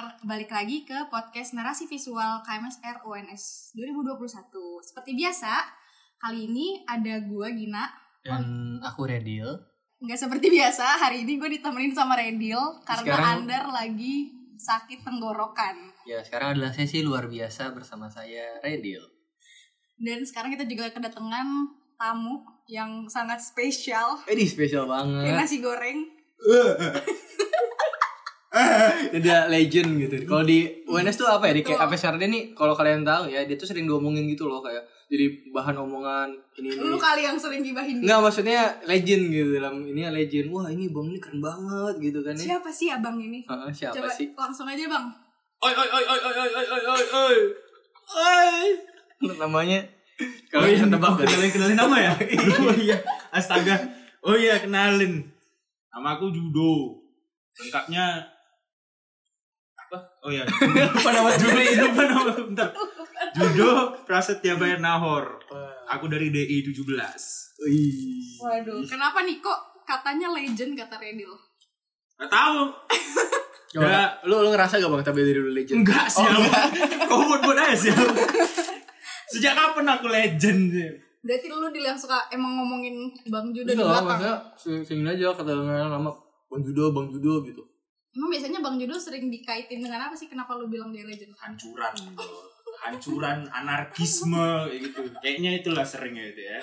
pendengar, balik lagi ke podcast Narasi Visual KMSR UNS 2021. Seperti biasa, kali ini ada gue Gina. Dan aku Redil. Nggak seperti biasa, hari ini gue ditemenin sama Redil karena Sekarang- Andar lagi sakit tenggorokan. Ya, sekarang adalah sesi luar biasa bersama saya Redil. Dan sekarang kita juga kedatangan tamu yang sangat spesial, Ini spesial kayak banget. nasi goreng. Dia legend gitu. Kalau di UNS tuh apa ya? Di kayak APSRD nih, kalau kalian tahu ya, dia tuh sering diomongin gitu loh kayak jadi bahan omongan ini ini. Lu kali yang sering gibahin dia. Enggak maksudnya legend gitu dalam ini legend. Wah, ini Bang ini keren banget gitu kan ya. Siapa sih abang ini? Heeh, siapa Coba sih? langsung aja bang. Oi oi oi oi oi oi oi oi oi oi. Namanya Kalau bisa yang tebak tebak kan? kenalin kenalin nama ya? oh iya. Astaga. Oh iya kenalin. Nama aku Judo. Lengkapnya? Oh iya. Lupa nama Judo itu lupa nama bentar. Judo Prasetya Bayar Nahor. Aku dari DI 17. Wih. Waduh, kenapa nih kok katanya legend kata Redil? Gak tahu. Coba, Ya. lu lu ngerasa gak Bang tapi dari dulu legend? Enggak sih. Oh, Kau buat-buat aja sih. Sejak kapan aku legend sih? Berarti lu Dil yang suka emang ngomongin Bang Judo di Enggak belakang. maksudnya sing- singin aja kata nama Bang Judo, Bang Judo gitu. Emang biasanya Bang Judo sering dikaitin dengan apa sih? Kenapa lu bilang dia legend? hancuran bro. hancuran anarkisme gitu kayaknya itulah seringnya itu ya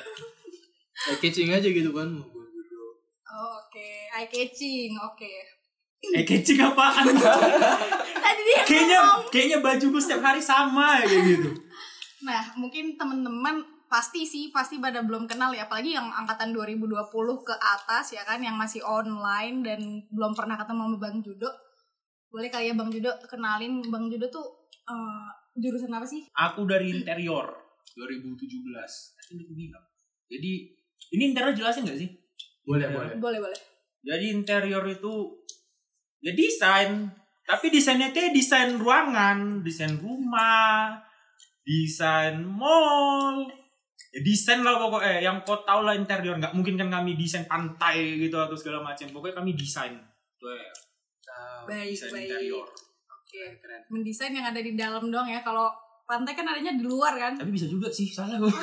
Kayak catching aja gitu kan. Bang Judo. Oh, Oke, eye catching, oke. eh kecing apaan Tadi dia kayaknya ngomong. kayaknya bajuku setiap hari sama kayak gitu Nah, mungkin teman-teman pasti sih pasti pada belum kenal ya apalagi yang angkatan 2020 ke atas ya kan yang masih online dan belum pernah ketemu sama Bang Judo. Boleh kali ya Bang Judo kenalin Bang Judo tuh eh, jurusan apa sih? aku dari interior 2017 Tadi udah aku bilang jadi ini interior jelasin nggak sih Boleh, boleh. Boleh, boleh. jadi interior itu ya desain tapi desainnya tuh desain ruangan desain rumah desain mall ya desain lah pokoknya yang kau tahu lah interior nggak mungkin kan kami desain pantai gitu atau segala macam pokoknya kami desain tuh ya, Baik, desain baik. interior Oke. Mendesain yang ada di dalam doang ya. Kalau pantai kan adanya di luar kan. tapi bisa juga sih salah gua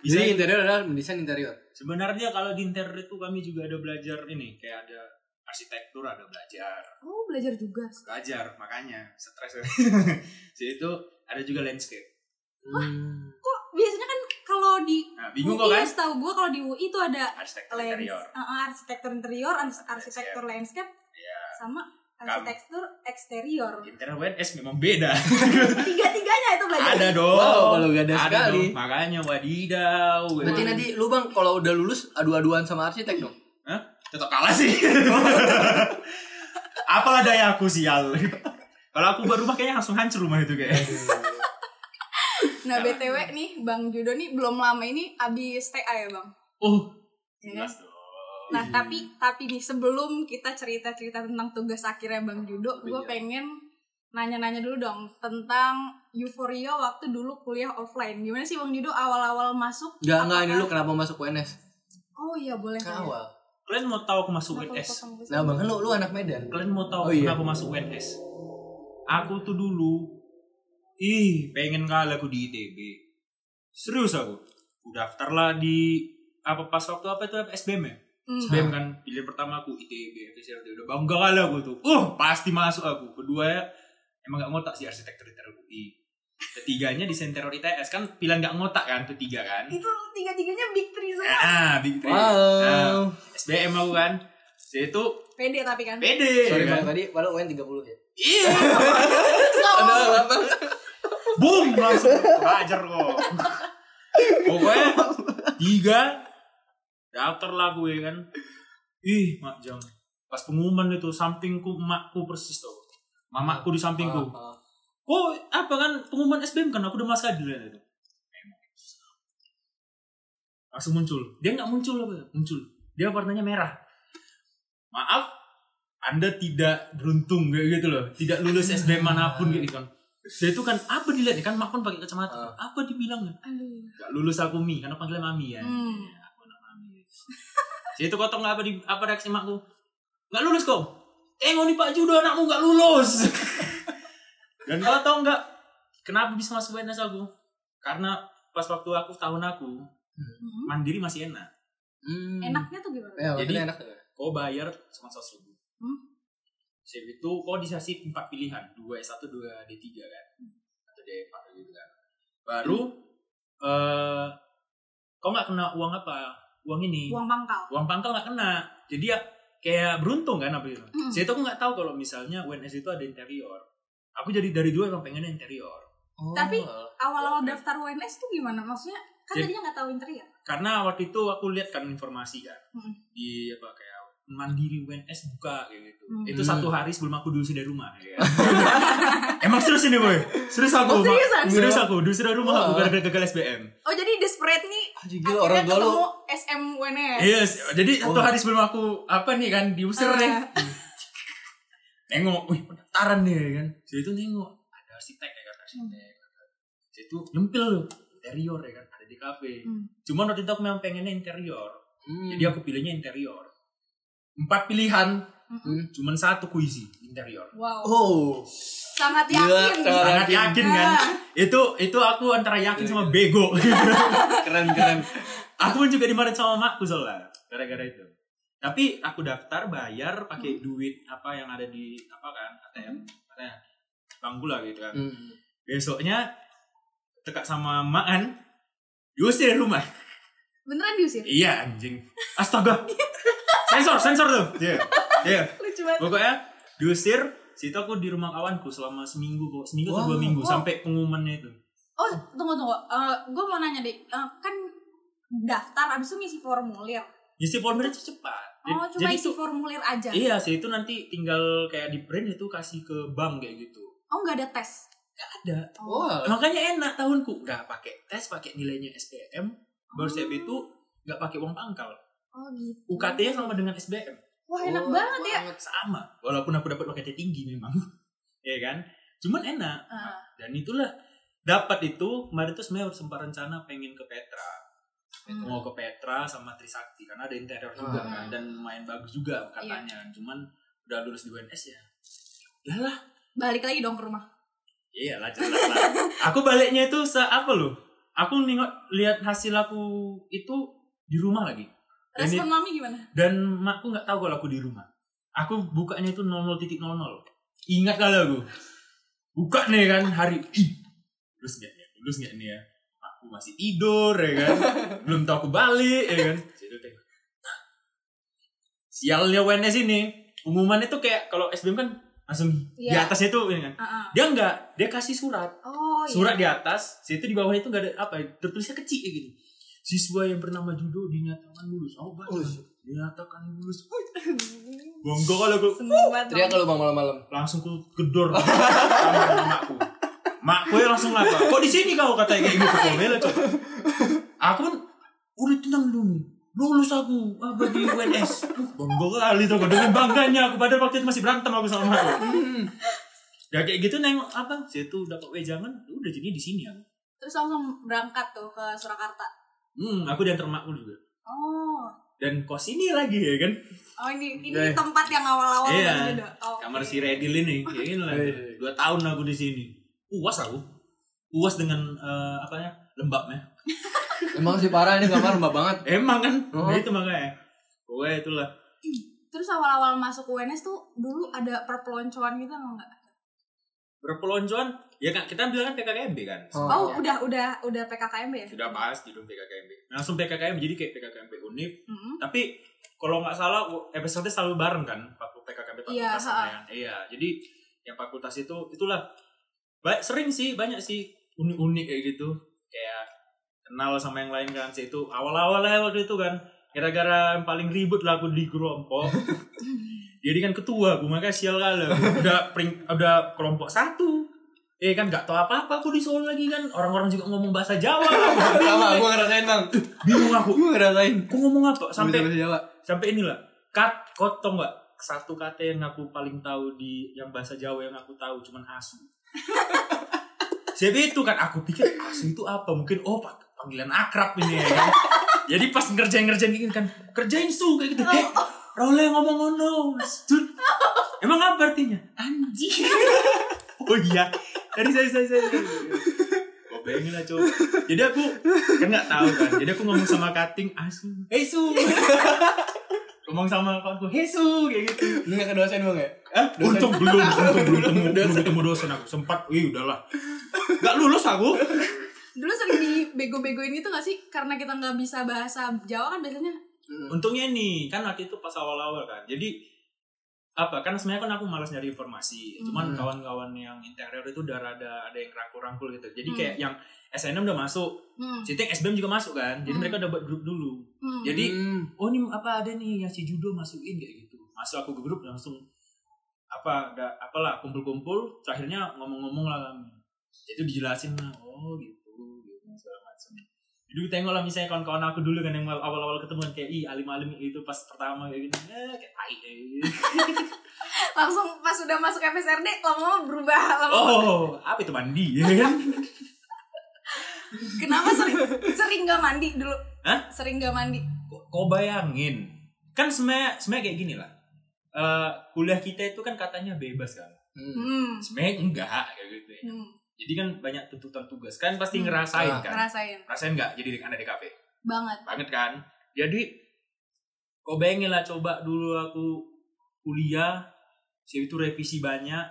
Jadi bisa interior adalah mendesain interior. sebenarnya kalau di interior itu kami juga ada belajar ini kayak ada arsitektur ada belajar Oh, belajar juga. belajar makanya stres Jadi itu ada juga landscape Hmm. Kok kalau di nah bingung UI kok kan setahu gue kalau di UI itu ada arsitektur lens, interior uh, arsitektur interior, ars- arsitektur landscape, ya sama arsitektur eksterior. interior WNS memang beda Tiga-tiganya itu belajar. ada dong Wow, kalau gak ada sekali. dong. makanya wadidaw Berarti nanti lu Bang kalau udah lulus adu-aduan sama arsitek dong. Hah? tetap kalah sih apalah daya aku sial kalau aku buat rumah kayaknya langsung hancur rumah itu kayak Nah, BTW nih Bang Judo nih belum lama ini abis TA ya, Bang. oh Ya kan? jelas dong Nah, tapi tapi nih sebelum kita cerita-cerita tentang tugas akhirnya Bang Judo, gue Iya. pengen nanya-nanya dulu dong tentang euforia waktu dulu kuliah offline. Gimana sih Bang Judo awal-awal masuk? Enggak enggak ini lu kenapa masuk UNS? Oh iya boleh. Kan awal. kalian mau tahu aku masuk Kenapa sih? Nah, Bang kan lu lu anak Medan. kalian mau tahu Oh, iya. kenapa masuk WNS aku tuh dulu ih pengen kali aku di ITB serius aku aku daftar lah di apa pas waktu apa itu apa SBM ya Hmm. SBM kan pilihan pertama aku ITB FSRD udah bangga kali aku tuh uh pasti masuk aku kedua ya emang gak ngotak sih arsitektur UI ketiganya desain teror ITS kan pilihan gak ngotak kan tuh tiga kan Itu tiga-tiganya big three semua. ah big three Wow. Nah, SBM aku kan jadi itu Pede tapi kan. pede Sorry kan? Bang tadi padahal UN 30 ya. iya Oh, Ada apa? Boom langsung. Hajar kok. Pokoknya tiga daftar lah gue kan. Ih mak jam pas pengumuman itu sampingku emakku persis tuh mamaku di sampingku. Kok apa kan pengumuman SBM kan? Aku udah mas kan itu. Langsung muncul. Dia nggak muncul apa muncul. Dia warnanya merah. Maaf anda tidak beruntung kayak gitu loh. Tidak lulus SBM mana pun gitu kan dia itu kan apa dilihat kan mak kan pakai kacamata Ah. apa dibilang kan Aduh. gak lulus aku mi karena panggilnya mami ya Hmm. Ya, aku anak mami jadi itu kotong apa di apa reaksi makku nggak lulus kok eh ngoni pak judo anakmu nggak lulus Dan kau tau nggak kenapa bisa masuk UNS aku? Karena pas waktu aku tahun aku Hmm. mandiri masih enak. Hmm. Enaknya tuh gimana? Ya, Jadi- Jadi, enak. Kau bayar cuma seratus ribu. Hmm. Sip itu kau dikasih empat pilihan, dua S1, dua D3 kan, atau D4 gitu kan. Baru eh kau nggak kena uang apa? Uang ini, Uang pangkal. uang pangkal nggak kena. Jadi ya kayak beruntung kan apa itu. Hmm. Saya tuh nggak tahu kalau misalnya UNS itu ada interior. Aku jadi dari dua emang pengennya interior. Oh. Tapi- Awal-awal daftar UNS tuh gimana? Maksudnya kan Jadi- tadinya nggak tahu interior. Karena waktu itu aku lihat kan informasi kan Hmm. di apa kayak mandiri UNS buka kayak gitu. Hmm. Itu satu hari sebelum aku diusir dari rumah. Ya. kan? Emang serius ini boy, serius aku, Oh, seriusan? Ma- serius aku diusir dari rumah aku Wah. gara-gara gagal SBM. Oh jadi desperate nih Anjing gila orang tua lu. ketemu SM UNS. Yes, jadi satu Wah. hari sebelum aku apa nih kan diusir Ah. nih. Nengok, wih pendaftaran nih ya kan. Jadi itu nengok ada arsitek ya kan arsitek. Jadi itu nyempil loh interior ya kan ada di kafe. Hmm. Cuman waktu itu aku memang pengennya interior. Hmm. Jadi aku pilihnya interior. Empat pilihan, Hmm. cuman satu kuisi interior. Wow. Oh. Sangat Gila, yakin. sangat Sangat yakin. yakin kan? Ah. Itu itu aku antara yakin sama bego. Keren keren. aku pun juga dimarahin sama makku soalnya gara-gara itu. Tapi aku daftar bayar pakai duit apa yang ada di apa kan ATM, katanya bangku lah gitu kan. Hmm. Besoknya tekak sama mak kan diusir rumah. Beneran diusir? Iya anjing. Astaga. sensor, sensor tuh. Iya. Iya. Lucu banget. Pokoknya diusir, situ aku di rumah kawanku selama seminggu kok, seminggu atau dua Wow. minggu Wow. sampai pengumumannya itu. Oh tunggu tunggu. gue mau nanya deh. Eh, kan daftar abis itu ngisi formulir. Isi formulir itu cepat. Oh Jadi- cuma jadi isi itu- formulir aja. Iya sih itu nanti tinggal kayak di print itu kasih ke bank kayak gitu. Oh nggak ada tes. Ada. Oh. Wah. Makanya enak tahunku nggak pakai tes, pakai nilainya SPM. Baru Oh. Itu nggak pakai uang pangkal. Oh gitu. UKT-nya sama dengan SBM. Wah enak Oh, banget ya. Sama. Walaupun aku dapat UKT tinggi memang. ya kan? Cuman enak. Ah. Dan itulah dapat itu kemarin tuh sebenarnya sempat rencana pengen ke Petra. Hmm. Mau ke Petra sama Trisakti karena ada interior juga Ah. kan dan main bagus juga katanya. Cuman udah lulus di UNS ya. ya Udahlah. Balik lagi dong ke rumah. Iya lah jelas lah. aku baliknya itu se apa loh? Aku nengok lihat hasil aku itu di rumah lagi. Respon mami gimana? dan makku nggak tahu kalau aku di rumah. Aku bukanya itu 00.00. Ingat kali aku. Buka nih kan hari ih. Lulus nggak ya? Lulus nggak nih ya? Aku masih tidur ya kan. Belum tahu aku balik ya kan. Sialnya UNS ini pengumuman itu kayak kalau SBM kan langsung di Iya. atasnya tuh ya kan. Ah, ah. Dia enggak, dia kasih surat. Oh iya. Surat di atas, situ di bawah itu enggak ada apa, ya, tertulisnya kecil gitu. Siswa yang bernama Judo dinyatakan lulus. Oh, baca. Oh, dinyatakan lulus. Bangga kalau aku banget. Teriak kalau bang malam-malam. langsung ku gedor sama makku. Makku ya langsung lapa. Kok di sini kau katanya kayak gitu coba. Aku pun udah tenang dulu nih. Lulus aku apa di UNS. Bangga kali tuh dengan bangganya aku padahal waktu itu masih berantem aku sama makku. Ya kayak gitu nengok apa? Situ dapat wejangan, udah jadi di sini aku. Terus langsung berangkat tuh ke Surakarta. Hmm, aku diantar makku juga. Oh. Dan kos ini lagi ya kan. Oh ini ini Eh. tempat yang awal-awal Iya. Judo. Oke. Kamar si Redil ini, kayak gini lah. Iya. Dua tahun aku di sini. Puas aku. Puas dengan eh, apa ya lembabnya. Emang sih parah ini kamar lembab banget. Emang kan, Oh. nah itu makanya. Pokoknya itulah. Terus awal-awal masuk UNS tuh dulu ada perpeloncoan gitu enggak? Berpeloncoan, ya kan kita bilang kan PKKMB kan. Oh. Oh, udah udah udah PKKMB ya? Sudah bahas di PKKMB. Langsung PKKMB jadi kayak PKKMB univ. Hmm. Tapi kalau nggak salah episode selalu bareng kan, PKKMB Iya, fakultas. Senayan. Iya, jadi yang fakultas itu itulah baik sering sih banyak sih unik-unik kayak gitu. Kayak kenal sama yang lain kan. Itu awal-awal ya waktu itu kan. Gara-gara yang paling ribut lah aku di kelompok. Jadi kan ketua, gue makanya sial kali. Udah pering, udah kelompok satu. Eh kan nggak tahu apa-apa aku di Solo lagi kan. Orang-orang juga ngomong bahasa Jawa. Sama, gue ngerasain bang. bingung aku. Gue ngerasain. Aku ngomong apa? Sampai Sampai Jawa. sampai inilah kat kau tau nggak satu kata yang aku paling tahu di yang bahasa Jawa yang aku tahu cuman asu jadi itu kan aku pikir asu itu apa mungkin oh pak- panggilan akrab ini ya kan jadi pas ngerjain ngerjain gini kan kerjain su kayak gitu eh Yang ngomong ngono emang apa artinya anjing oh iya Sorry, sorry, sorry, sorry. Gue pengen lah coba. Jadi aku kan nggak tahu kan. Jadi aku ngomong sama cutting, asu, hey su. ngomong sama kawanku, hey su, kayak gitu. Lu gak ke dosen bang ya? Eh, untung belum, untung belum ketemu, belum ketemu dosen aku. Sempat, wih udahlah. Gak lulus aku. Dulu sering dibego-begoin itu gak sih? Karena kita nggak bisa bahasa Jawa kan biasanya. Untungnya nih, kan waktu itu pas awal-awal kan. Jadi apa kan sebenarnya kan aku malas nyari informasi cuman Hmm. kawan-kawan yang interior itu udah rada ada yang rangkul-rangkul gitu jadi Hmm. kayak yang SNM udah masuk Hmm. Citing SBM juga masuk kan jadi Hmm. mereka udah buat grup dulu Hmm. Jadi- Hmm. oh ini apa ada nih yang si judo masukin kayak gitu masuk aku ke grup langsung apa ada apalah kumpul-kumpul terakhirnya ngomong-ngomong lah kami itu dijelasin lah oh gitu gitu segala macam jadi tengok lah misalnya kawan-kawan aku dulu kan yang awal-awal ketemu kan kayak ih alim-alim itu pas pertama kayak gini eh kayak tai eh. Langsung pas udah masuk FSRD lama-lama berubah. Lama-lama. oh apa itu mandi ya Kenapa sering sering gak mandi dulu? Hah? Sering gak mandi. kok bayangin kan sebenarnya sebenarnya kayak gini lah Eh, kuliah kita itu kan katanya bebas kan. Hmm. sebenarnya enggak kayak gitu ya Hmm. Jadi kan banyak tuntutan tugas. Kan pasti Hmm. ngerasain Ah. kan? Ngerasain. Rasain nggak jadi di anak di kafe? Banget. banget kan? Jadi kau bayangin lah coba dulu aku kuliah saya itu revisi banyak.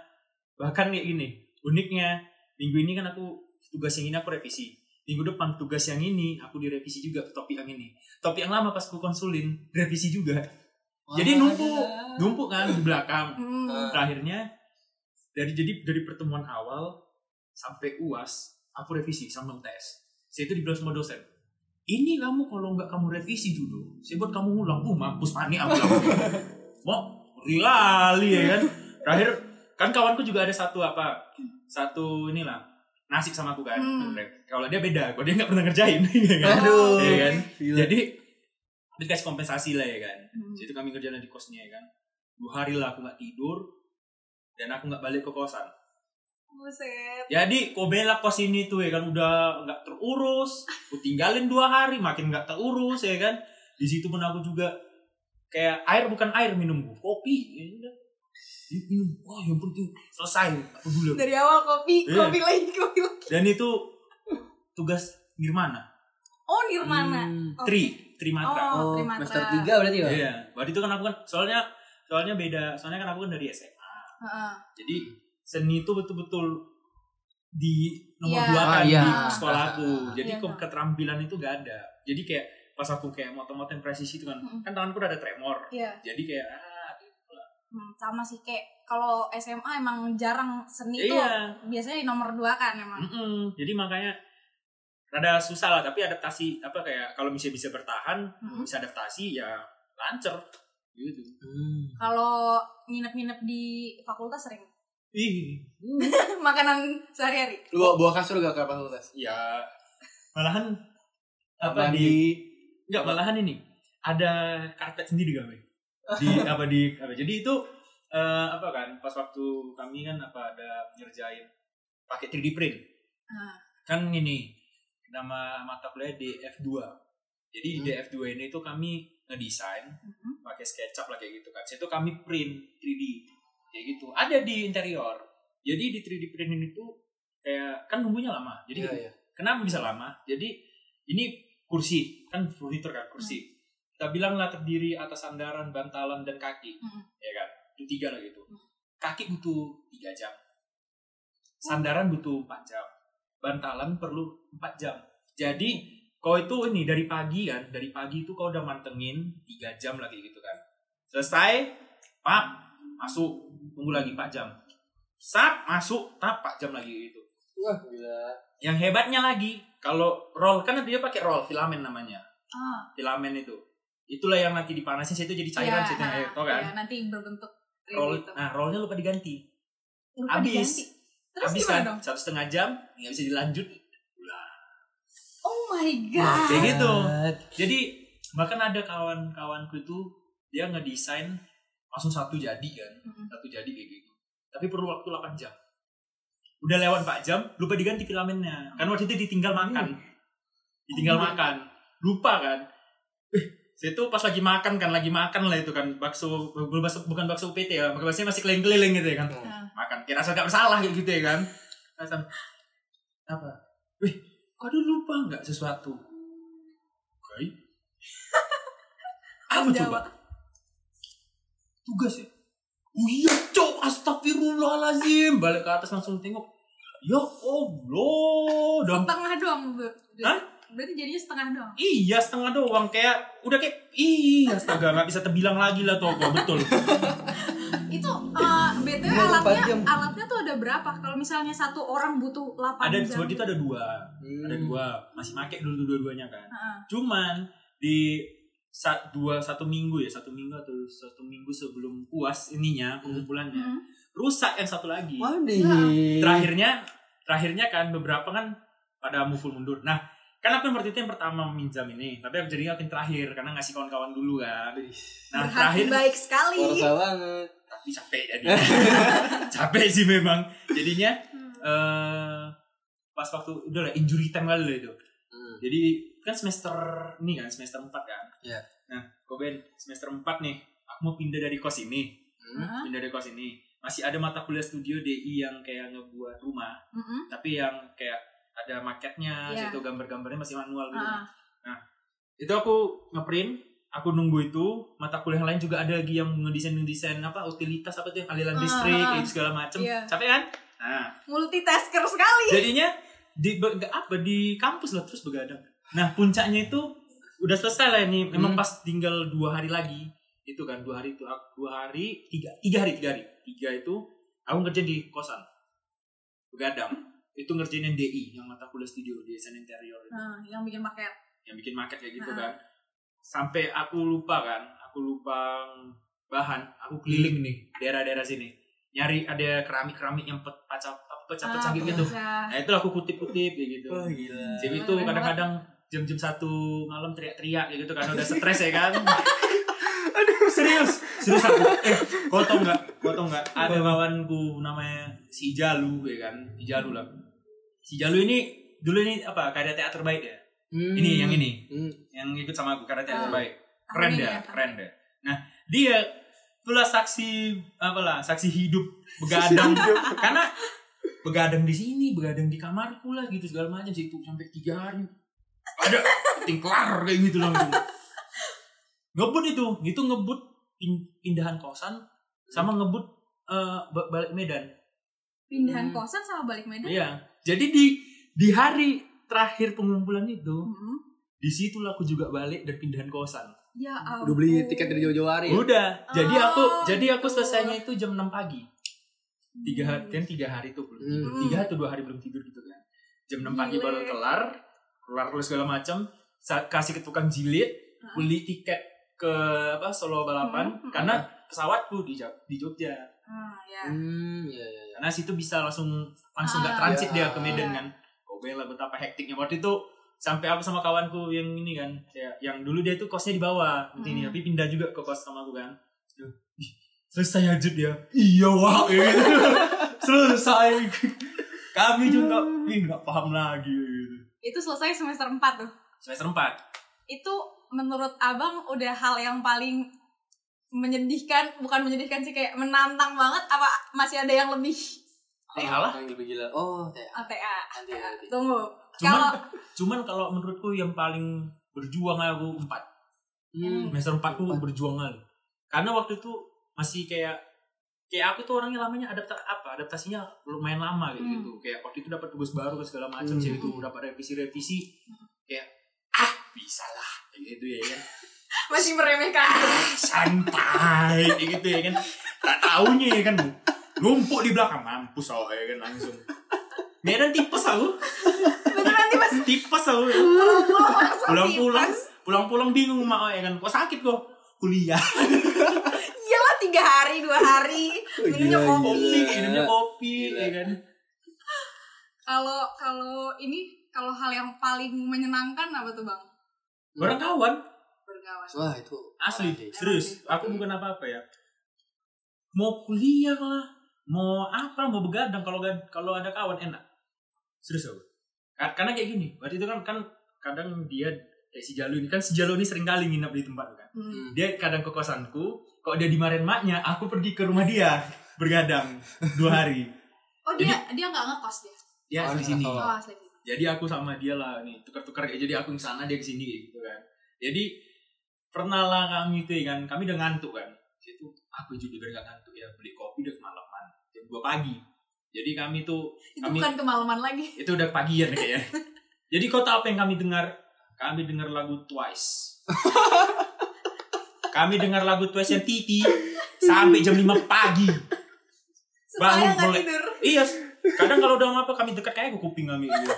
Bahkan kayak gini uniknya minggu ini kan aku tugas yang ini aku revisi. Minggu depan tugas yang ini aku direvisi juga topik yang ini. Topik yang lama pas aku konsulin revisi juga. Jadi numpuk. numpuk kan di belakang. Hmm. Terakhirnya dari jadi dari pertemuan awal sampai uas aku revisi sama UTS saya itu dibilang sama dosen ini kamu kalau nggak kamu revisi dulu saya buat kamu ulang uh mampus panik aku langsung mau rilali ya kan terakhir kan kawanku juga ada satu apa satu inilah nasib sama aku kan Hmm. kalau dia beda kalau dia nggak pernah ngerjain ya kan Aduh. Iya kan? Gila. jadi dikasih kompensasi lah ya kan Hmm. itu kami kerjaan di kosnya ya kan dua hari lah aku nggak tidur dan aku nggak balik ke kosan Buset. jadi kok bela kos ini tuh ya kan udah nggak terurus aku tinggalin dua hari makin nggak terurus ya kan di situ pun aku juga kayak air bukan air minumku kopi ya udah minum wah yang penting selesai aku dulu Dari awal kopi, Iya. kopi lagi, kopi lagi. dan itu tugas Nirmana Oh, Nirmana. Hmm. Oke. tri Trimatra Oh, Oh, Trimatra. master 3 berarti ya? Iya, waktu itu kan aku kan soalnya soalnya beda, soalnya kan aku kan dari SMA. Heeh. Jadi seni itu betul-betul di nomor Iya. dua kan Ah, iya. di sekolah aku. Jadi Iya, ke- Kak. keterampilan itu gak ada. Jadi kayak pas aku kayak moto-moto presisi itu kan, Mm-mm. kan tanganku udah ada tremor. Iya. Jadi kayak ah, gitu lah. Hmm, sama sih kayak kalau SMA emang jarang seni tuh Iya. biasanya di nomor dua kan emang. Mm-mm. Jadi makanya rada susah lah. Tapi adaptasi apa kayak kalau misalnya bisa bertahan, Mm-mm. bisa adaptasi ya lancer gitu. Hmm. Kalau nginep-nginep di fakultas sering Ih, makanan sehari-hari. Lu bawa, bawa kasur gak ke fakultas? ya malahan apa Mandi. di Enggak, malahan ini ada karpet sendiri kami. Di apa di apa. Jadi itu eh, apa kan pas waktu kami kan apa ada ngerjain pakai 3D print. Ah. Kan ini nama mata kuliah DF2. Jadi di DF2 ini tuh kami ngedesain Mhm. pakai SketchUp lah kayak gitu kan. Itu kami print 3D kayak gitu. Ada di interior. Jadi di 3D print ini tuh kayak kan nunggunya lama. Jadi Iya, iya. Kenapa bisa lama? Jadi ini kursi, kan furnitur kan kursi. Kita bilang lah terdiri atas sandaran, bantalan dan kaki, Hmm. ya kan? Itu tiga lah gitu. Hmm. Kaki butuh tiga jam, sandaran butuh empat jam, bantalan perlu empat jam. Jadi kau itu ini dari pagi kan, dari pagi itu kau udah mantengin tiga jam lagi gitu kan. Selesai, pak masuk, tunggu lagi empat jam. Sap masuk, tap empat jam lagi gitu. Wah, gila. Yang hebatnya lagi, kalau roll kan dia pakai roll filamen namanya. Ah, Filamen itu. Itulah yang nanti dipanasin itu jadi cairan iya, situ ah, tau kan? iya, nanti berbentuk Roll, gitu. nah rollnya lupa diganti. Lupa habis. diganti. Terus Habis gimana kan dong? satu setengah jam nggak bisa dilanjut. Oh my god. Nah, kayak gitu. Jadi bahkan ada kawan-kawanku itu dia ngedesain langsung satu jadi kan, Mm-mm. satu jadi kayak gitu. Tapi perlu waktu 8 jam. Udah lewat 4 jam, lupa diganti filamennya. Kan waktu itu ditinggal makan. Ditinggal iya. makan. Lupa kan. Eh, saya tuh pas lagi makan kan, lagi makan lah itu kan bakso bukan bakso, bukan bakso UPT ya, baksonya masih keliling-keliling gitu ya kan. Ah. Makan. Kira rasa gak bersalah kayak gitu ya kan. Alasan apa? Wih, kau ada lupa nggak sesuatu? Oke. Apa Jawa. coba? Tugas ya? Oh iya, cok. Astagfirullahalazim. Balik ke atas langsung tengok. Ya Allah. Udah Setengah doang. Hah? Berarti jadinya setengah doang. Iya setengah doang kayak udah kayak iya astaga nggak bisa terbilang lagi lah toko betul Itu eh, BTW puluh empat alatnya alatnya tuh ada berapa? Kalau misalnya satu orang butuh 8 ada jam. itu ada dua Hmm. ada dua masih make dulu dua-duanya kan Heeh. cuman di saat dua satu minggu ya satu minggu atau satu minggu sebelum puas ininya pengumpulannya Hmm. rusak yang satu lagi Waduh. terakhirnya terakhirnya kan beberapa kan pada mukul mundur nah kan aku yang waktu itu yang pertama minjam ini tapi aku jadi aku yang terakhir karena ngasih kawan-kawan dulu kan nah Berhati terakhir baik sekali. Banget. tapi capek jadi capek sih memang jadinya eh pas waktu udah lah injury time kali lah itu Hmm. jadi kan semester ini kan semester 4 kan Iya. nah Koben semester 4 nih aku mau pindah dari kos ini Hmm. Heeh. pindah dari kos ini masih ada mata kuliah studio DI yang kayak ngebuat rumah Mm-mm. tapi yang kayak ada maketnya Iya. situ gambar-gambarnya masih manual gitu Ah. itu aku ngeprint aku nunggu itu mata kuliah lain juga ada lagi yang ngedesain ngedesain apa utilitas apa tuh yang aliran Ah, listrik ah. itu segala macem Iya. capek kan nah Multitasker sekali. jadinya di apa di kampus lah terus begadang nah puncaknya itu udah selesai lah ini. Memang Hmm. pas tinggal dua hari lagi. Itu kan dua hari itu aku- dua hari tiga tiga hari tiga hari. Tiga itu aku ngerjain di kosan. Begadang. Itu ngerjain yang DI yang mata kuliah studio desain interior itu. Nah, yang bikin paket. yang bikin market kayak gitu Ah. kan. Sampai aku lupa kan aku lupa bahan aku keliling nih daerah-daerah sini. Nyari ada keramik-keramik yang pe- pecah pecah-pecah Ah, gitu. pecah. nah itu aku kutip-kutip kayak gitu. Wah gila. jadi itu kadang-kadang jam-jam satu malam teriak-teriak gitu kan udah stres ya kan? Aduh. Serius serius aku. Eh kau tau nggak kau tau nggak ada kawanku namanya si Jalu ya kan? Si Jalu lah. Si Jalu ini dulu ini apa karya teater baik ya? Hmm. ini yang ini. Hmm. yang ikut sama aku karena Ah. teater baik keren Amin dia ya, keren dia. Nah dia itulah saksi apalah saksi hidup begadang. Karena begadang di sini begadang di kamarku lah gitu segala macam. Situ sampai tiga hari ada penting kelar kayak gitu langsung ngebut itu itu ngebut pin- pindahan kosan sama ngebut ba- balik Medan Pindahan Hmm. kosan sama balik Medan. iya jadi di di hari terakhir pengumpulan itu di situ aku juga balik dan pindahan kosan Ya ampun. Udah beli tiket dari jauh-jauh hari ya? Udah. Jadi aku Oh, jadi aku gitu. selesainya itu jam 6 pagi. Tiga hari kan tiga hari tuh belum tidur. Hmm. Tiga atau dua hari belum tidur gitu kan. Jam 6 pagi baru kelar. Kelar kelar segala macam. Kasih ke tukang jilid, Hah? beli tiket ke apa Solo balapan Hmm, hmm. karena pesawatku di di Jogja. Ah, ya. Hmm, ya ya ya. Karena situ bisa langsung langsung nggak Ah, transit iya. dia ke Medan Iya. kan. Oh bela betapa hektiknya waktu itu sampai aku sama kawanku yang ini kan kayak yang dulu dia tuh kosnya di bawah ini Hmm. tapi pindah juga ke kos sama aku kan ih, selesai aja dia iya wah selesai kami juga ih nggak paham lagi gitu Itu selesai semester 4 tuh. semester 4 Itu menurut Abang udah hal yang paling menyedihkan, bukan menyedihkan sih kayak menantang banget apa masih ada yang lebih Eh, alah. Yang lebih gila. Oh, ATA? nanti nanti. Tunggu. Cuman- Kalau cuman kalau menurutku yang paling berjuang aku 4 Hmm. semester 4 ku Empat. berjuang kali karena waktu itu masih kayak kayak aku tuh orangnya lamanya adapta apa adaptasinya lumayan lama kayak Hmm. gitu kayak waktu itu dapat tugas baru ke segala macam Hmm. jadi tuh dapat revisi-revisi kayak ah bisa lah kayak gitu ya kan masih meremehkan. santai kayak gitu ya kan tak taunya ya kan numpuk di belakang mampus aku ya kan langsung Medan tipes aku Beneran Mas. tipes aku Pulang-pulang langsung pulang-pulang tipes. pulang-pulang bingung mak ya kan kok sakit kok kuliah tiga hari, dua hari. Minumnya gila, kopi. minumnya kopi ya kan Kalau kalau ini kalau hal yang paling menyenangkan apa tuh bang? bareng kawan Berkawan. Wah, itu asli sih. serius aku bukan apa-apa ya mau kuliah lah mau apa mau begadang kalau kalau ada kawan enak serius aku Ka- karena kayak gini waktu itu kan kan kadang dia kayak si Jalu ini. Kan si Jalu ini sering kali nginap di tempat kan. Hmm. dia kadang ke kosanku kalau dia dimarahin maknya aku pergi ke rumah dia bergadang dua hari. Oh dia dia nggak ngekos dia. dia Oh, asli sini. Oh. Asli. jadi aku sama dia lah nih tukar-tukar kayak jadi aku ke sana dia ke sini gitu kan. Jadi pernah lah kami itu ya kan. Kami udah ngantuk kan. Situ aku juga udah ngantuk ya beli kopi udah kemalaman jam 2 pagi. Jadi kami tuh Itu kami bukan kemalaman lagi. itu udah pagian kayaknya. Jadi kau tahu apa yang kami dengar kami dengar lagu Twice kami dengar lagu Twice yang Titi sampai jam 5 pagi Bangun mulai. iya kadang kalau udah apa kami dekat kayak kuping kami gitu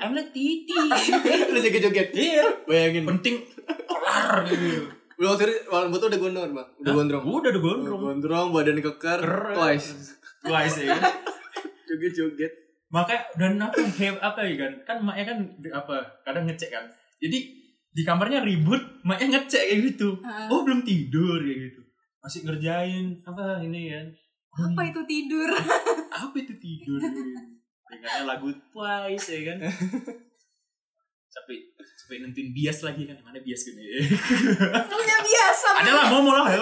I'm like Titi Terus joget-joget. iya Bayangin. penting kelar gitu Udah waktu itu itu udah gondrong, Bang. Udah gondrong. udah udah gondrong Gondrong, badan keker, twice. Twice ya Joget-joget. Makanya dan aku hebat apa ya kan kan maknya kan apa kadang ngecek kan jadi di kamarnya ribut maknya ngecek kayak gitu Heeh. oh belum tidur kayak gitu masih ngerjain apa ini kan Apa itu tidur? apa itu tidur dengarnya lagu twice ya kan sampai sampai nentuin bias lagi kan mana bias gini Punya biasa. ada lah mau lah ya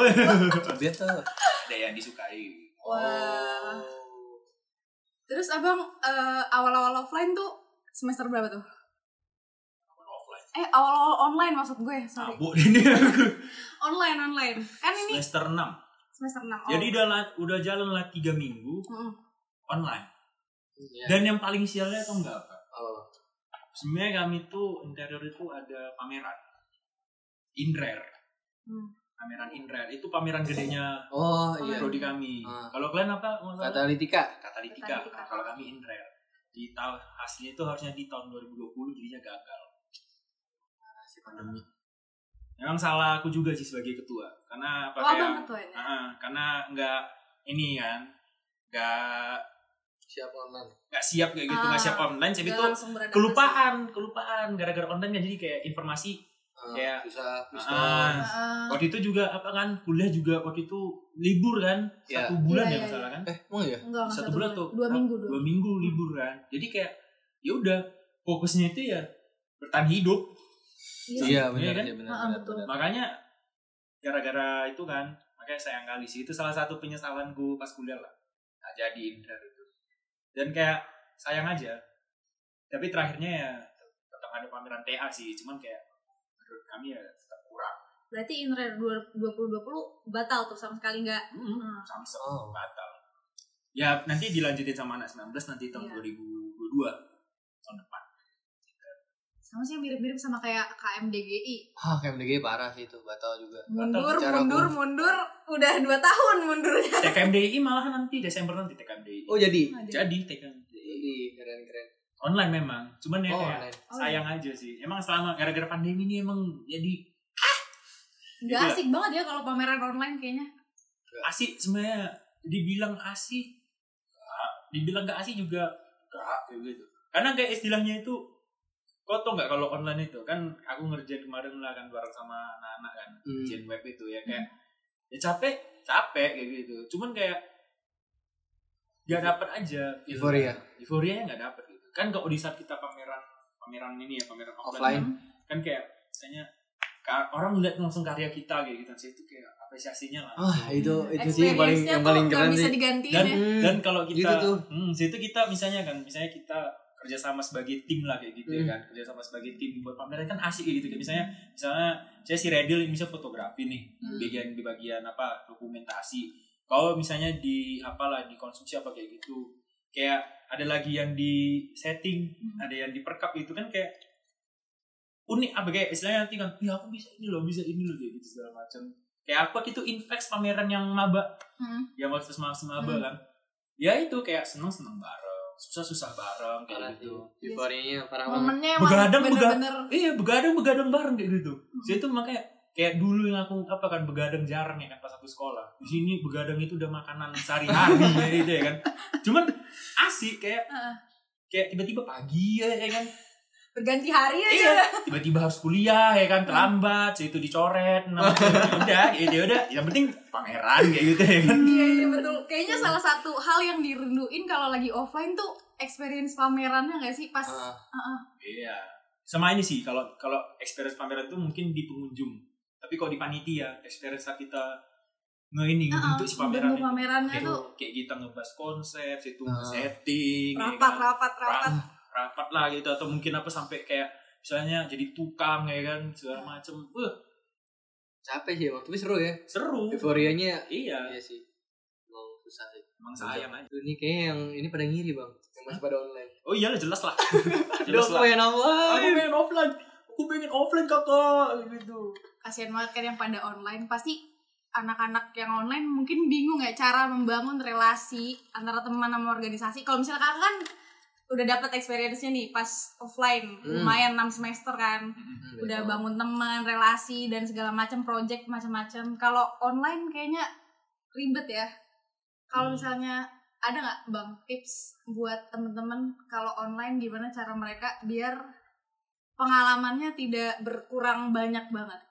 Biasa. ada yang disukai Wah. Terus abang eh, awal-awal offline tuh semester berapa tuh? offline Eh awal-awal online maksud gue, sorry. mabuk ini Online online. Kan ini semester 6 semester 6. Oh. jadi udah udah jalan lah tiga minggu Mm-mm. online Iya. dan yang paling sialnya tau nggak apa Oh. sebenarnya kami tuh interior itu ada pameran Inrare Hmm. Pameran Inrare itu pameran gedenya Oh, iya. prodi kami Ah. kalau kalian apa? Katalitika. Katalitika. Katalitika. Nah, kalau kami Inrare di tahun hasilnya itu harusnya di tahun 2020 jadinya gagal Si pandemi. memang salah aku juga sih sebagai ketua karena apa Oh, ketuanya. Ah, karena nggak ini kan nggak Siapa online? nggak siap kayak gitu nggak Ah, siap online jadi itu kelupaan kelupaan gara-gara online kan jadi kayak informasi Ah, Kayak- bisa. Heeh. waktu itu juga apa kan kuliah juga waktu itu libur kan Iya. satu bulan Iya, ya iya, masalah kan Eh, emang ya? Enggak, satu satu bulan bulan. tuh Dua minggu dua. dua minggu libur kan jadi kayak ya udah fokusnya itu ya bertahan hidup Iya, benar, Iya kan? iya, benar, benar, betul. benar. makanya gara-gara itu kan makanya sayang kali sih itu salah satu penyesalanku pas kuliah lah nggak jadi Indra itu dan kayak sayang aja tapi terakhirnya ya tetap ada pameran TA sih cuman kayak menurut kami ya tetap kurang Berarti Inre 2020 batal tuh sama sekali enggak. Hmm. samsung Oh. batal ya nanti dilanjutin sama anak 19 nanti tahun Iya. 2022 tahun depan Sama sih mirip-mirip sama kayak KMDGI. Ah, KMDG parah sih itu, batal juga. Mundur, Cara mundur, aku- mundur. Udah dua tahun mundurnya. TKMDI malahan nanti Desember nanti TKMDI Oh, jadi. jadi TKMDI Jadi keren-keren. Online memang cuman ya Oh, kayak online. Oh, sayang aja sih emang selama gara-gara pandemi ini emang jadi Nggak Itulah. asik banget ya kalau pameran online kayaknya. asik sebenarnya dibilang asik nggak. dibilang gak asik juga gak kayak gitu karena kayak istilahnya itu kau tau nggak kalau online itu kan aku ngerjain kemarin lah kan bareng sama anak-anak kan Hmm. web itu ya kayak ya capek capek kayak gitu cuman kayak gak dapet aja feel- Euforia. euforia nggak dapet gitu kan kalau di saat kita pameran pameran ini ya pameran offline, Offline. kan kayak misalnya orang lihat langsung karya kita kayak gitu sih itu kayak apresiasinya lah Ah, itu itu sih yang paling yang paling keren sih. dan ya. Hmm. dan kalau kita Gitu tuh. hmm, situ kita misalnya kan misalnya kita kerjasama sebagai tim lah kayak gitu ya Hmm. kan kerjasama sebagai tim buat pameran kan asik kayak gitu kan misalnya misalnya saya si Redil ini bisa fotografi nih Hmm. bagian di bagian apa dokumentasi kalau misalnya di apalah di konsumsi apa kayak gitu kayak ada lagi yang di setting Hmm. ada yang diperkap gitu kan kayak unik apa kayak istilahnya nanti kan ya aku bisa ini loh bisa ini loh kayak gitu segala macam kayak aku waktu itu invest pameran yang maba Hmm. yang waktu maba maba Hmm. kan ya itu kayak seneng seneng bareng susah susah bareng kayak gitu Euforianya parah banget. Momennya Begadang, begadang. iya begadang begadang bareng kayak gitu Hmm. jadi itu makanya kayak dulu yang aku apa kan begadang jarang ya kan pas aku sekolah di sini begadang itu udah makanan sehari-hari ya gitu ya kan cuman asik kayak Heeh. kayak tiba-tiba pagi ya, ya kan berganti hari aja. iya tiba-tiba harus kuliah ya kan terlambat itu dicoret nah, udah gitu ya udah yang penting pameran kayak gitu ya kan Iya, iya betul. Kayaknya salah satu hal yang dirinduin kalau lagi offline tuh experience pamerannya nggak sih pas Ah, Heeh. iya sama ini sih kalau kalau experience pameran itu mungkin di pengunjung tapi kalau di panitia experience kita nge ini Heeh, bentuk si pameran itu. pamerannya kayak, tuh. kayak kita ngebahas konsep situ Nah. setting ya rapat kan. rapat rapat. Rapat lah gitu atau mungkin apa sampai kayak misalnya jadi tukang ya kan? Segala macem. Wah. Capek sih emang tapi seru ya. Seru. Euforianya. Iya. Iya sih. Emang susah sih. Emang sayang aja. Ini kayaknya yang ini pada ngiri bang. Yang masih pada online. Oh iya jelas lah. Jelas lah. pengen aku online pengen offline. Aku pengen offline kakak. Gitu. Kasihan banget kan yang pada online. Pasti anak-anak yang online mungkin bingung ya cara membangun relasi antara teman sama organisasi. Kalau misalnya kakak kan udah dapat experience-nya nih pas offline Hmm. lumayan 6 semester kan. Hmm, udah bangun teman relasi dan segala macam project macam-macam. Kalau online kayaknya ribet ya. Kalau Hmm. misalnya ada nggak bang tips buat temen-temen kalau online gimana cara mereka biar pengalamannya tidak berkurang banyak banget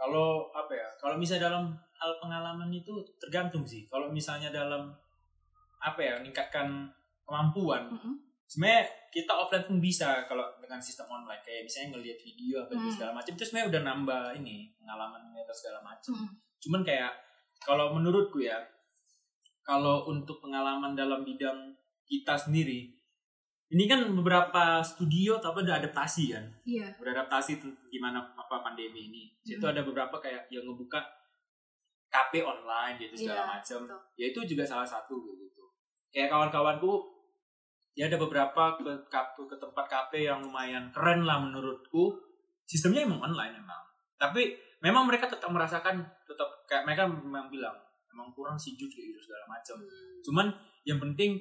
kalau apa ya kalau misalnya dalam hal pengalaman itu tergantung sih kalau misalnya dalam apa ya meningkatkan kemampuan Mm-mm. sebenarnya kita offline pun bisa kalau dengan sistem online kayak misalnya ngelihat video apa Hmm. segala macam itu sebenarnya udah nambah ini pengalaman atau segala macam Mm-mm. cuman kayak kalau menurutku ya kalau untuk pengalaman dalam bidang kita sendiri ini kan beberapa studio tapi udah adaptasi kan? Iya. Udah adaptasi tuh gimana apa pandemi ini. Situ Hmm. ada beberapa kayak yang ngebuka KP online gitu segala Iya, macam ya itu juga salah satu gitu. Kayak kawan-kawanku ya ada beberapa ke, ke, ke tempat KP yang lumayan keren lah menurutku. Sistemnya emang online emang. Tapi memang mereka tetap merasakan tetap kayak mereka memang bilang emang kurang sih jujur gitu segala macam cuman yang penting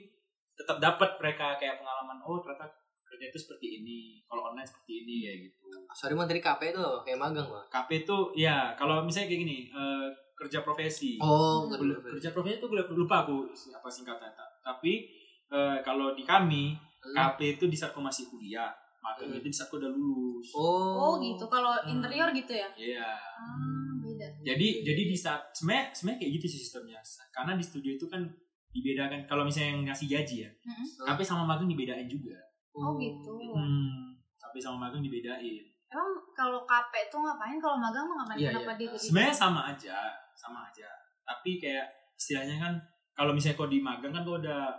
tetap dapat mereka kayak pengalaman oh ternyata kerja itu seperti ini kalau online seperti ini ya gitu sorry mau dari KP itu kayak magang bang KP itu ya kalau misalnya kayak gini eh, kerja profesi oh Hmm. kerja profesi itu gue lupa aku apa singkatnya Ta- tapi eh, kalau di kami Hmm. KP itu di saat masih kuliah magang Hmm. itu di saat kau udah lulus oh gitu kalau Hmm. interior gitu ya Iya. ah, beda jadi jadi di saat sebenarnya sebenarnya kayak gitu sih sistemnya karena di studio itu kan dibedakan. Kalau misalnya yang ngasih gaji ya. Mm-mm. KP sama magang dibedain juga. Oh gitu. Hmm, KP sama magang dibedain. Emang kalau KP tuh ngapain? Kalau magang tuh ngapain? Iya, kenapa iya. dia sebenarnya sama aja sama aja. Tapi kayak istilahnya kan kalau misalnya kau di magang kan kau udah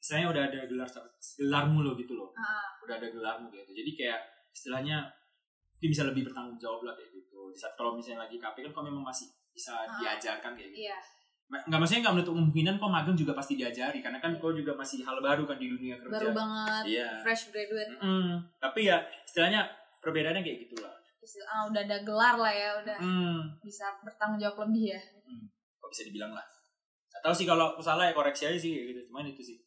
istilahnya udah ada gelar gelarmu lo gitu loh. Ah, udah ada gelarmu gitu. Jadi kayak istilahnya mungkin bisa lebih bertanggung jawab lah kayak gitu. Di saat kalau misalnya lagi KP kan kau memang masih bisa Ah. diajarkan kayak gitu. Iya. Ma- nggak maksudnya nggak menutup kemungkinan kok magang juga pasti diajari karena kan kau juga masih hal baru kan di dunia kerja. Baru banget iya. fresh graduate. Mm, tapi ya istilahnya perbedaannya kayak gitulah. Ah, udah ada gelar lah ya udah hmm. bisa bertanggung jawab lebih ya. Kok bisa dibilang lah. Gak tahu sih kalau salah ya koreksi aja sih kayak gitu. Cuman itu sih.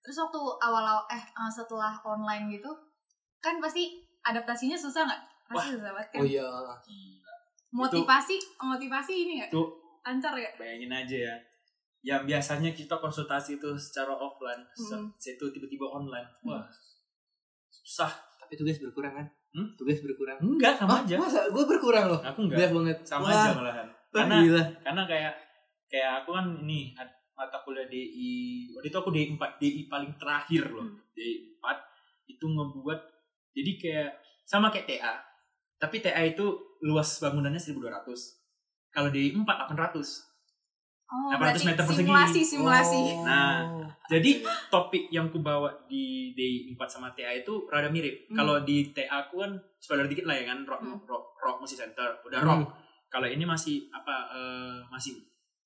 Terus waktu awal-awal eh eh, setelah online gitu kan pasti adaptasinya susah nggak? Pasti susah banget kan? Oh iya. Motivasi motivasi ini nggak? Tuh lancar ya? Bayangin aja ya. Yang biasanya kita konsultasi itu secara offline Hmm. itu tiba-tiba online. Wah susah. Tapi tugas berkurang kan? Hmm? tugas berkurang. Enggak sama Hah, aja. Masa gue berkurang loh? Aku enggak. Banyak banget sama Wah, aja malahan. Karena gila. karena kayak kayak aku kan ini mata kuliah DI waktu itu aku DI 4 DI paling terakhir loh. Hmm. DI 4 itu ngebuat jadi kayak sama kayak TA tapi TA itu luas bangunannya 1200 kalau DI 4 800 oh 800 berarti meter persegi. simulasi simulasi Oh. Nah, Jadi topik yang ku bawa di DI 4 sama TA itu rada mirip. Hmm. Kalau di TA aku kan spoiler dikit lah ya kan rock Hmm. rock rock musik center udah Hmm. rock. Kalau ini masih apa eh, masih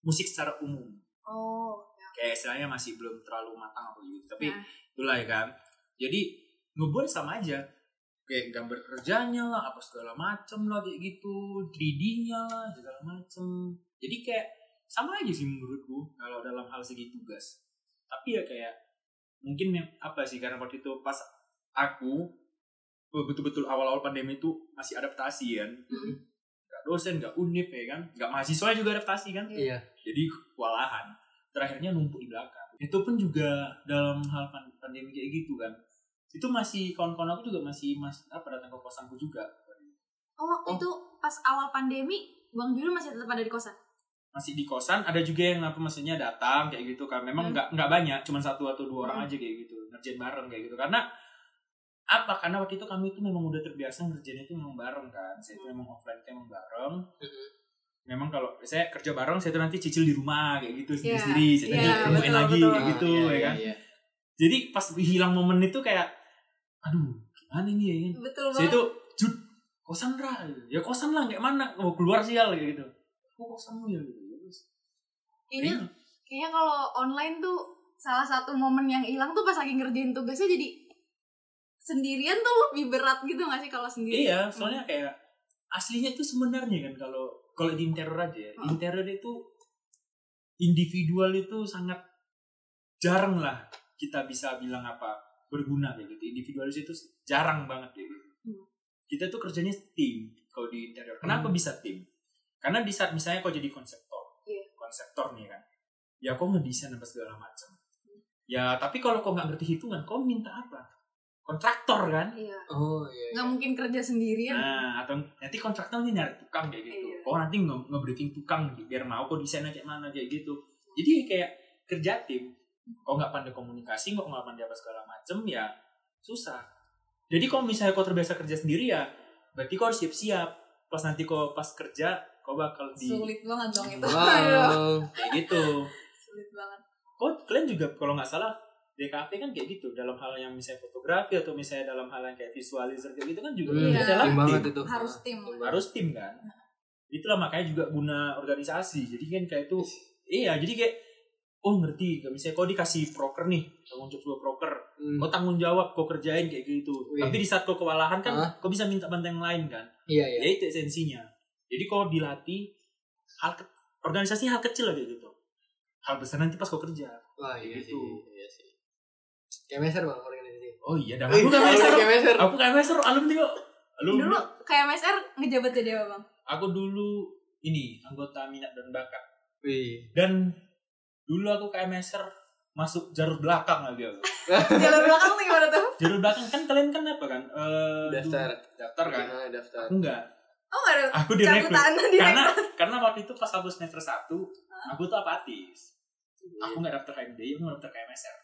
musik secara umum. oh Kayak istilahnya masih belum terlalu matang apa gitu. Tapi Nah. itulah ya kan. Jadi ngebuat sama aja. Kayak gambar kerjanya lah, apa segala macem lah kayak gitu, 3D-nya lah, segala macem. Jadi kayak sama aja sih menurutku kalau dalam hal segi tugas. Tapi ya kayak mungkin apa sih karena waktu itu pas aku betul-betul awal-awal pandemi itu masih adaptasi kan. Mm. Gak dosen, gak univ ya kan. Gak mahasiswa juga adaptasi kan Iya. jadi kewalahan terakhirnya numpuk di belakang itu pun juga dalam hal pan- pandemi kayak gitu kan itu masih kawan-kawan aku juga masih mas apa datang ke kosanku juga. Oh waktu itu pas awal pandemi bang Juru masih tetap ada di kosan? Masih di kosan ada juga yang apa maksudnya datang kayak gitu kan. Memang Hmm. nggak nggak banyak cuma satu atau dua orang Hmm. aja kayak gitu ngerjain bareng kayak gitu. Karena apa karena waktu itu kami itu memang udah terbiasa ngerjain itu memang bareng kan. Saya itu memang offline itu memang bareng. Mhm. memang kalau saya kerja bareng saya tuh nanti cicil di rumah kayak gitu Iya, sendiri-sendiri saya iya, yeah, temuin betul, lagi betul. kayak gitu Ah, ya iya, kan. iya. jadi pas hilang momen itu kayak aduh gimana nih ya kan betul saya banget. tuh jut kosan ra? Ya kosan lah kayak mana? Mau keluar sial kayak gitu. Kok kosanmu ya? Gitu Terus, kayaknya kayaknya- kayaknya kalau online tuh salah satu momen yang hilang tuh pas lagi ngerjain tugasnya jadi sendirian tuh lebih berat gitu gak sih kalau sendiri? Iya soalnya kayak aslinya tuh sebenarnya kan kalau kalau di interior aja ya Hmm. interior itu individual itu sangat jarang lah kita bisa bilang apa berguna kayak gitu individualis itu jarang banget kayak gitu Hmm. kita tuh kerjanya tim kalau di interior kenapa Hmm. bisa tim karena di saat misalnya kau jadi konseptor Iya. konseptor nih kan ya kau ngedesain apa segala macam ya tapi kalau kau nggak ngerti hitungan kau minta apa kontraktor kan iya Oh iya. nggak mungkin kerja sendirian Nah, atau nanti kontraktor nih nyari tukang kayak gitu. Iya. Kau nanti nge- nge-briefing tukang biar mau kok desainnya kayak mana kayak gitu. Jadi kayak kerja tim. Kau nggak pandai komunikasi, kau nggak pandai apa segala macem ya susah. Jadi kalau misalnya kau terbiasa kerja sendiri ya berarti kau harus siap-siap. Pas nanti kau pas kerja kau bakal di sulit banget dong itu Wow. kayak gitu. sulit banget Kau kalian juga kalau nggak salah DKV kan kayak gitu dalam hal yang misalnya fotografi atau misalnya dalam hal yang kayak visualizer kayak gitu kan juga Hmm, Iya. adalah tim tim banget itu. harus tim harus tim kan itulah makanya juga guna organisasi jadi kan kayak itu iya jadi kayak oh ngerti Kayak misalnya kau dikasih proker nih tanggung jawab sebuah proker Hmm. kau tanggung jawab kau kerjain kayak gitu Wih. tapi di saat kau kewalahan kan Hah? kau bisa minta bantuan yang lain kan Iya iya. ya itu esensinya jadi kau dilatih hal ke- organisasi hal kecil lah kayak gitu hal besar nanti pas kau kerja Wah iya Gitu. sih. Iya sih. Kemeser bang organisasi. oh iya dah aku kalau master Kemeser. aku kan master alumni kok alumni dulu kayak MSR ngejabat jadi apa bang aku dulu ini anggota minat dan bakat Wih. dan dulu aku KMSer masuk jalur belakang lagi aku. jalur belakang tuh gimana tuh? Jalur belakang kan kalian kan apa kan? Eh, Daftar. dulu- daftar kan? Ah, daftar. aku enggak oh nggak ada aku direkrut karena karena waktu itu pas aku semester 1 aku tuh apatis. Aku nggak daftar HMD aku nggak daftar KMSR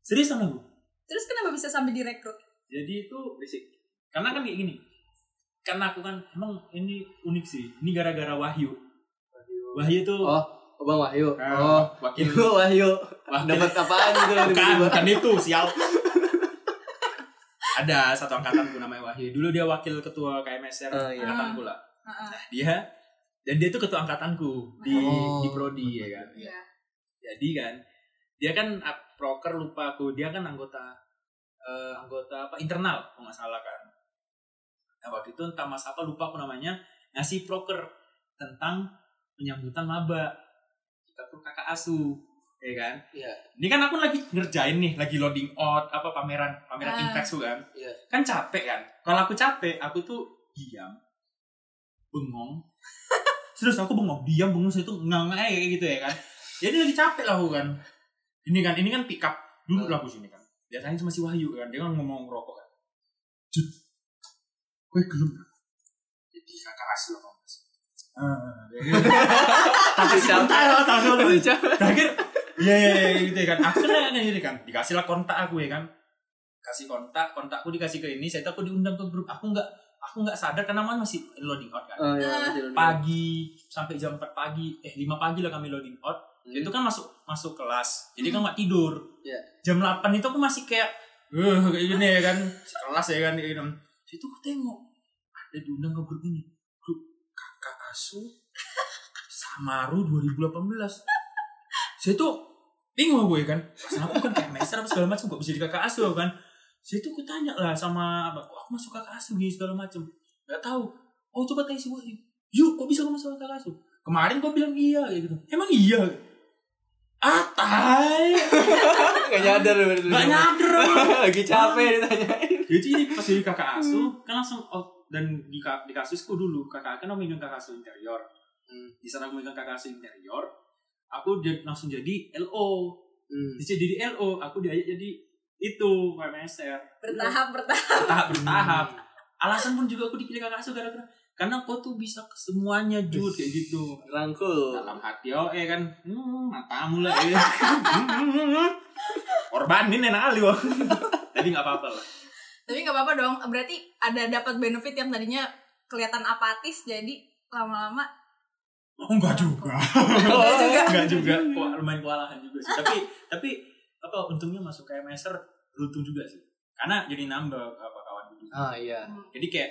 seriusan aku? Terus kenapa bisa sampai direkrut jadi itu basic karena kan kayak gini. Karena aku kan emang ini unik sih. Ini gara-gara Wahyu. Wahyu. Tuh Oh, oh Bang Wahyu. eh, Oh, wakil itu Wahyu. wakil Dapat apaan gitu bukan bukan itu sial ada satu angkatanku namanya Wahyu dulu dia wakil ketua KMSR Oh, iya. angkatanku lah Heeh. nah, dia dan dia tuh ketua angkatanku di Oh. di prodi ya kan Iya. jadi kan dia kan proker lupa aku dia kan anggota eh, anggota apa internal kalau nggak salah kan nah waktu itu entah mas apa lupa aku namanya ngasih proker tentang penyambutan maba tuh kakak asuh ya kan? Iya. ini kan aku lagi ngerjain nih lagi loading out apa pameran pameran Ah. Impex tuh kan? Iya. kan capek kan? Kalau aku capek aku tuh diam bengong. Terus aku bengong diam bengong saya tuh nggak kayak gitu ya kan? Jadi lagi capek lah aku kan. Ini kan ini kan pick up duduk lah aku sini kan. Dia tanya sama si Wahyu kan dia kan ngomong ngerokok kan. Jut, gue gelem gak? jadi kakak asuh lah tapi Capek. tahu tahu Capek. terakhir iya iya iya, gitu ya kan akhirnya kan gini kan dikasih lah kontak aku ya kan kasih kontak kontakku dikasih ke ini saya tahu aku diundang ke grup aku nggak aku nggak sadar karena man masih loading out kan Oh iya. masih dulu. pagi sampai jam 4 pagi eh 5 pagi lah kami loading out Hmm. itu kan masuk masuk kelas jadi kan nggak tidur Iya. jam 8 itu aku masih kayak eh kayak gini ya kan kelas ya kan kayak gitu itu aku tengok ada diundang ke grup ini asuh Samaru 2018 saya tuh bingung gue kan. Pas aku kan kayak master apa segala macam kok bisa di kakak asuh kan. Saya tuh aku tanya lah sama apa kok aku masuk kakak asuh gini segala macam. Nggak tahu. Oh coba tanya si Wahyu yuk kok bisa kamu masuk kakak asuh? Kemarin kau bilang iya kayak gitu. Emang iya? Ah tai Gak nyadar berarti. nggak nyadar. Lagi capek ditanyain. jadi pas jadi kakak asuh kan langsung oh dan di, di kasusku dulu kakak kan aku megang kakak asuh interior. Hmm. di sana aku megang kakak asuh interior aku langsung jadi LO Hmm. jadi LO aku dia jadi itu PMSR bertahap bertahap. Bertahap bertahap. Alasan pun juga aku dipilih kakak asuh gara-gara karena kau tuh bisa ke semuanya jud kayak gitu. Rangkul. dalam hati oh eh kan hmm, matamu lah ya. korbanin enak kali wah tapi nggak apa-apa lah tapi nggak apa-apa dong berarti ada dapat benefit yang tadinya kelihatan apatis jadi lama-lama Oh, enggak juga. Enggak juga. enggak juga. Kok lumayan kewalahan juga sih. Tapi tapi apa untungnya masuk ke MSR beruntung juga sih. Karena jadi nambah apa kawan dulu. Ah iya. Jadi kayak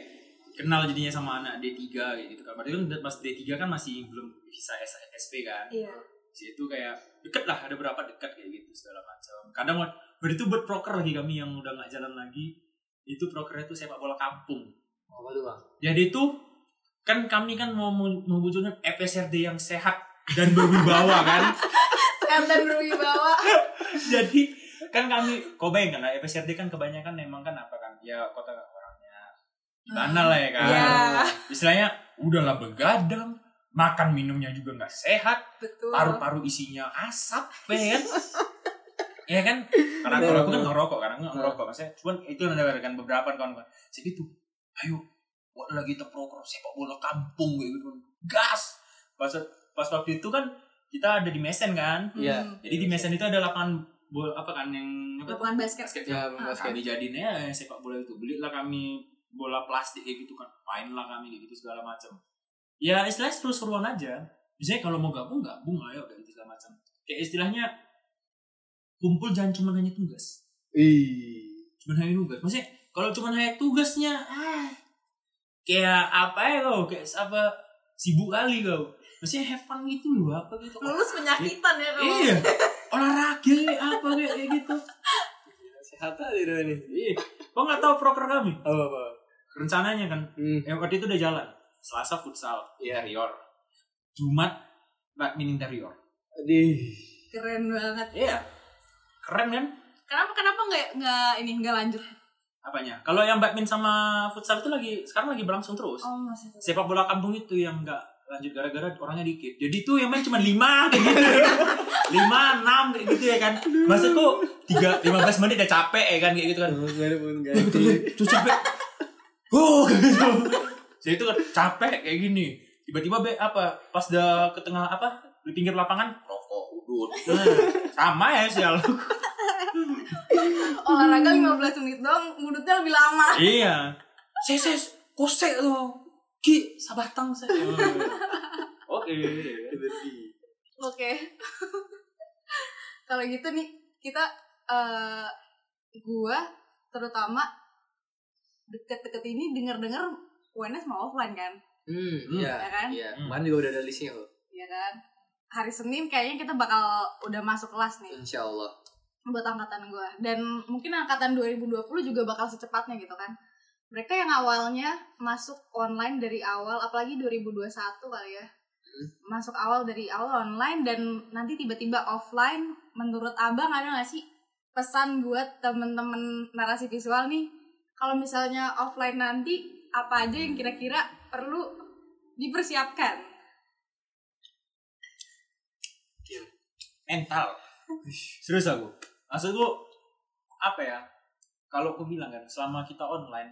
kenal jadinya sama anak D3 kayak gitu kan. Berarti kan pas D3 kan masih belum bisa S- SP kan. Iya. Di situ kayak deket lah ada berapa dekat kayak gitu segala macam. Kadang buat berarti itu buat proker lagi kami yang udah nggak jalan lagi. Itu prokernya tuh sepak bola kampung. Apa tuh bang? Jadi itu kan kami kan mau mewujudkan FSRD yang sehat dan berwibawa kan. Sehat dan berwibawa. Jadi kan kami kau bayangkan lah FSRD kan kebanyakan memang kan apa kan ya kota orangnya gimana lah ya kan. Iya. Istilahnya udahlah begadang, makan minumnya juga nggak sehat, Betul. paru-paru isinya asap, kan? Iya kan? Karena kalau aku kan ngerokok, karena aku nggak ngerokok, maksudnya cuman itu yang ada kan beberapa kawan-kawan. Segitu, ayo, buat lagi proker sepak bola kampung gitu, gas. Pas pas waktu itu kan kita ada di Mesen kan, Iya. Hmm. jadi di Mesen itu ada lapangan bola apa kan yang apa? Lapangan basket. basket Ya, kan? basket. Kami jadiin ya sepak bola itu, belilah kami bola plastik kayak gitu kan, mainlah kami kayak gitu segala macam. Ya istilahnya seru-seruan aja. Misalnya kalau mau gabung gabung ayo kayak gitu segala macam. Kayak istilahnya kumpul jangan cuma hanya tugas, Ih. cuma hanya tugas. Maksudnya kalau cuma hanya tugasnya, ah, kayak apa ya kau, kayak apa sibuk kali kau. Maksudnya have fun gitu loh apa gitu. Lulus penyakitan ya kalau. Iya, olahraga apa kayak kayak gitu. Sehat aja ini. Iya, kau nggak tahu proker kami? Apa apa? Rencananya kan, Hmm. yang waktu itu udah jalan. Selasa futsal Iya. interior, Jumat badminton interior. Di. Keren banget. Iya, keren kan? Kenapa kenapa nggak nggak ini nggak lanjut? Apanya? Kalau yang badminton sama futsal itu lagi sekarang lagi berlangsung terus. Oh masih. Sepak bola kampung itu yang nggak lanjut gara-gara orangnya dikit. Jadi itu yang main cuma lima kayak gitu. lima, enam kayak gitu ya kan. Maksudku tiga, lima belas menit udah capek ya kan kayak gitu kan. Tuh capek. Oh, kayak gitu. Jadi itu kan capek kayak gini. Tiba-tiba be apa pas udah ke tengah apa di pinggir lapangan rokok udut. Nah, sama ya sih Olahraga 15 menit doang, mulutnya lebih lama. iya. Ses ses kosek tuh. Ki sabatang saya. Oke. Oke. Kalau gitu nih kita eh gua terutama deket-deket ini dengar-dengar UNS mau offline kan, Hmm, Hmm. iya. ya kan? Iya, Hmm. kemarin juga udah ada listnya kok. Ya kan? Hari Senin kayaknya kita bakal udah masuk kelas nih Insya Allah. buat angkatan gua dan mungkin angkatan 2020 juga bakal secepatnya gitu kan. Mereka yang awalnya masuk online dari awal, apalagi 2021 kali ya. Hmm. Masuk awal dari awal online dan nanti tiba-tiba offline. Menurut abang ada gak sih pesan buat temen-temen narasi visual nih? Kalau misalnya offline nanti apa aja yang kira-kira perlu dipersiapkan? Mental. Serius aku. Maksudku apa ya? Kalau aku bilang kan selama kita online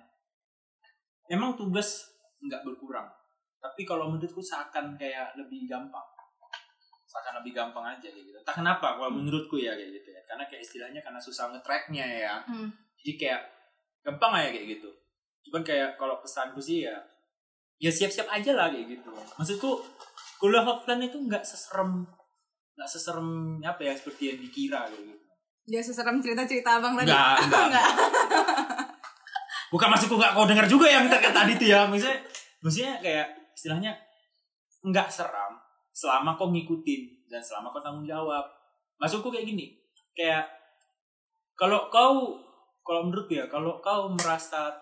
emang tugas nggak berkurang. Tapi kalau menurutku seakan kayak lebih gampang. Seakan lebih gampang aja kayak gitu. Entah kenapa kalau menurutku ya kayak gitu ya. Karena kayak istilahnya karena susah nge-tracknya ya. Hmm. Jadi kayak gampang aja kayak gitu. Cuman kayak kalau pesanku sih ya ya siap-siap aja lah kayak gitu. Maksudku kuliah offline itu nggak seserem nggak seserem apa ya seperti yang dikira gitu. Dia seserem cerita-cerita abang tadi. Enggak, enggak. Enggak. Bukan maksudku nggak kau dengar juga yang tadi tuh ya. Maksudnya maksudnya kayak istilahnya nggak seram selama kau ngikutin dan selama kau tanggung jawab. Maksudku kayak gini. Kayak kalau kau kalau menurut ya kalau kau merasa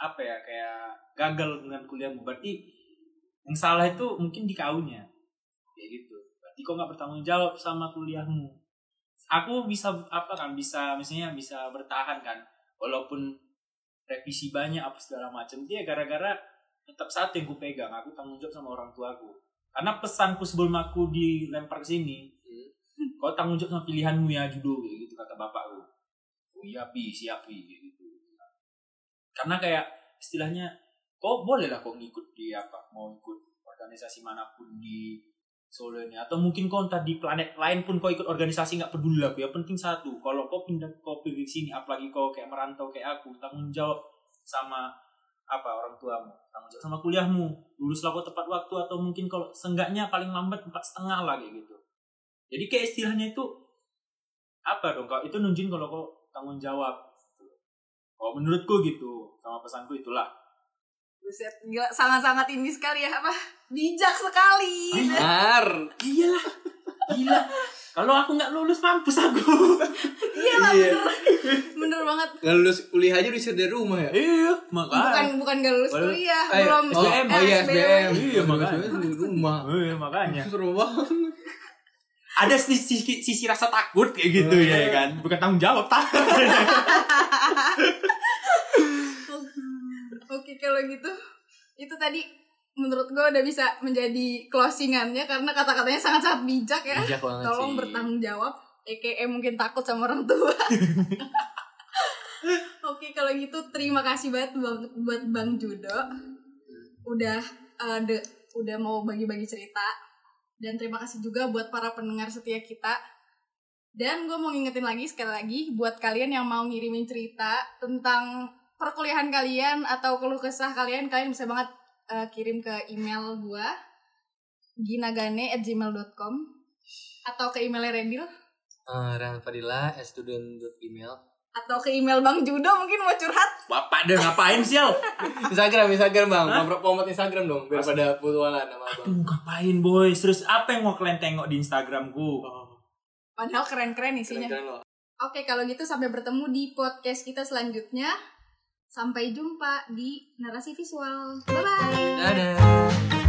apa ya kayak gagal dengan kuliahmu berarti yang salah itu mungkin di kaunya kayak gitu kau nggak bertanggung jawab sama kuliahmu. Aku bisa apa kan bisa misalnya bisa bertahan kan. Walaupun revisi banyak apa segala macam dia gara-gara tetap satu yang ku pegang aku tanggung jawab sama orang tuaku. Karena pesanku sebelum aku dilempar ke sini kau tanggung jawab sama pilihanmu ya judo kayak gitu kata bapakku. Oh iya pi siap pi kayak gitu. Karena kayak istilahnya kau boleh lah kau ngikut di apa mau ikut organisasi mana pun di Ini atau mungkin kau entah di planet lain pun kau ikut organisasi nggak peduli lah yang penting satu kalau kau pindah kau pilih sini apalagi kau kayak merantau kayak aku tanggung jawab sama apa orang tuamu tanggung jawab sama kuliahmu luluslah kau tepat waktu atau mungkin kalau seenggaknya paling lambat empat setengah kayak gitu. Jadi kayak istilahnya itu apa dong kau itu nunjukin kalau kau tanggung jawab kalau menurutku gitu sama pesanku itulah Buset, gila sangat-sangat ini sekali ya apa? Bijak sekali. Benar. iyalah gila kalau aku nggak lulus mampus aku Iya lah Iya. bener. Bener banget. Nggak lulus kuliah aja diusir dari rumah ya? iya Bukan makanya bukan gak lulus kuliah, Eh, belum oh, SBM. oh iya SBM. Iya, makanya. Di rumah. iya makanya Seru banget. ada sisi, sisi rasa takut kayak gitu ya kan bukan tanggung jawab takut Oke kalau gitu itu tadi menurut gue udah bisa menjadi closingannya karena kata-katanya sangat-sangat bijak ya. Bijak banget Tolong sih. bertanggung jawab. EKE mungkin takut sama orang tua. Oke kalau gitu terima kasih banget buat, buat Bang Judo udah eh, de- udah mau bagi-bagi cerita dan terima kasih juga buat para pendengar setia kita dan gue mau ngingetin lagi sekali lagi buat kalian yang mau ngirimin cerita tentang perkuliahan kalian atau keluh kesah kalian kalian bisa banget eh, kirim ke email gue ginagane@gmail.com atau ke emailnya Redil Uh, Rehan Fadila, student.email. atau ke email Bang Judo mungkin mau curhat bapak deh ngapain sih? Instagram, Instagram bang. Promote Instagram dong, biar pada putualan sama abang. Aduh ngapain boy terus apa yang mau kalian tengok di Instagramku padahal keren-keren isinya Keren-keren loh. Oke, kalau gitu sampai bertemu di podcast kita selanjutnya. Sampai jumpa di narasi visual. Bye bye. Dadah.